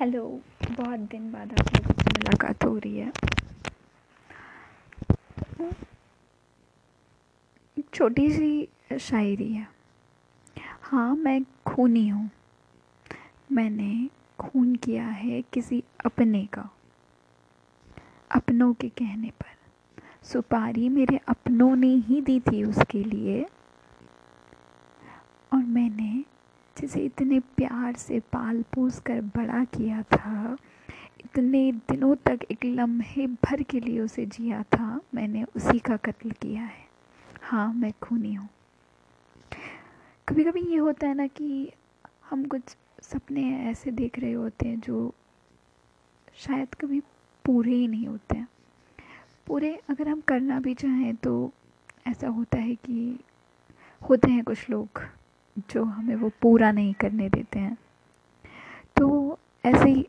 Hello, बहुत दिन बाद आप लोगों से मुलाकात हो रही है। छोटी सी शायरी है। हाँ मैं खूनी हूँ। मैंने खून किया है किसी अपने का। अपनों के कहने पर। सुपारी मेरे अपनों ने ही दी थी उसके लिए। और मैंने जिसे इतने प्यार से पाल पोस कर बड़ा किया था। इतने दिनों तक एक लम्हे भर के लिए उसे जिया था। मैंने उसी का कत्ल किया है। हाँ मैं खूनी हूँ। कभी कभी ये होता है ना कि हम कुछ सपने ऐसे देख रहे होते हैं जो शायद कभी पूरे ही नहीं होते। हैं पूरे अगर हम करना भी चाहें तो ऐसा होता है कि होते हैं कुछ लोग। जो हमें वो पूरा नहीं करने देते हैं। तो ऐसे ही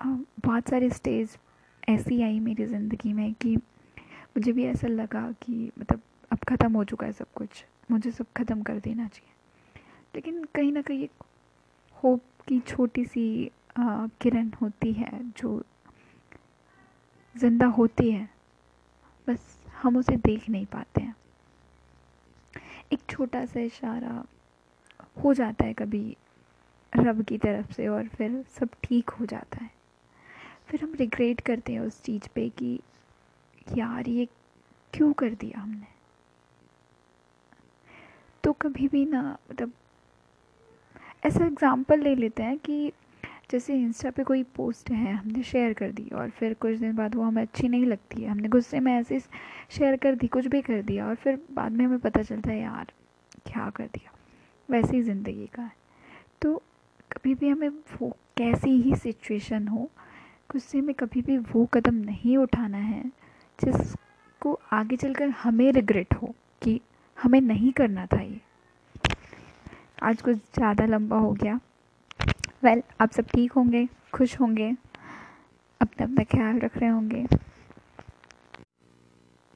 बहुत सारे स्टेज ऐसी आई मेरी ज़िंदगी में कि मुझे भी ऐसा लगा कि मतलब अब ख़त्म हो चुका है सब कुछ, मुझे सब ख़त्म कर देना चाहिए। लेकिन कहीं ना कहीं एक होप की छोटी सी किरण होती है जो ज़िंदा होती है। बस हम उसे देख नहीं पाते हैं। एक छोटा सा इशारा हो जाता है कभी रब की तरफ़ से और फिर सब ठीक हो जाता है। फिर हम रिग्रेट करते हैं उस चीज़ पे कि यार ये क्यों कर दिया हमने? तो कभी भी ना मतलब ऐसा एग्ज़ाम्पल ले लेते हैं कि जैसे इंस्टा पे कोई पोस्ट है, हमने शेयर कर दी और फिर कुछ दिन बाद वो हमें अच्छी नहीं लगती है। हमने गुस्से में ऐसे शेयर कर दी, कुछ भी कर दिया और फिर बाद में हमें पता चलता है, यार, क्या कर दिया? वैसे ही ज़िंदगी का है। तो कभी भी हमें वो कैसी ही सिचुएशन हो, गुस्से में कभी भी वो कदम नहीं उठाना है, जिसको आगे चलकर हमें रिग्रेट हो कि हमें नहीं करना था ये। आज कुछ ज़्यादा लंबा हो गया। वेल well, आप सब ठीक होंगे खुश होंगे अपना अपना ख्याल रख रहे होंगे।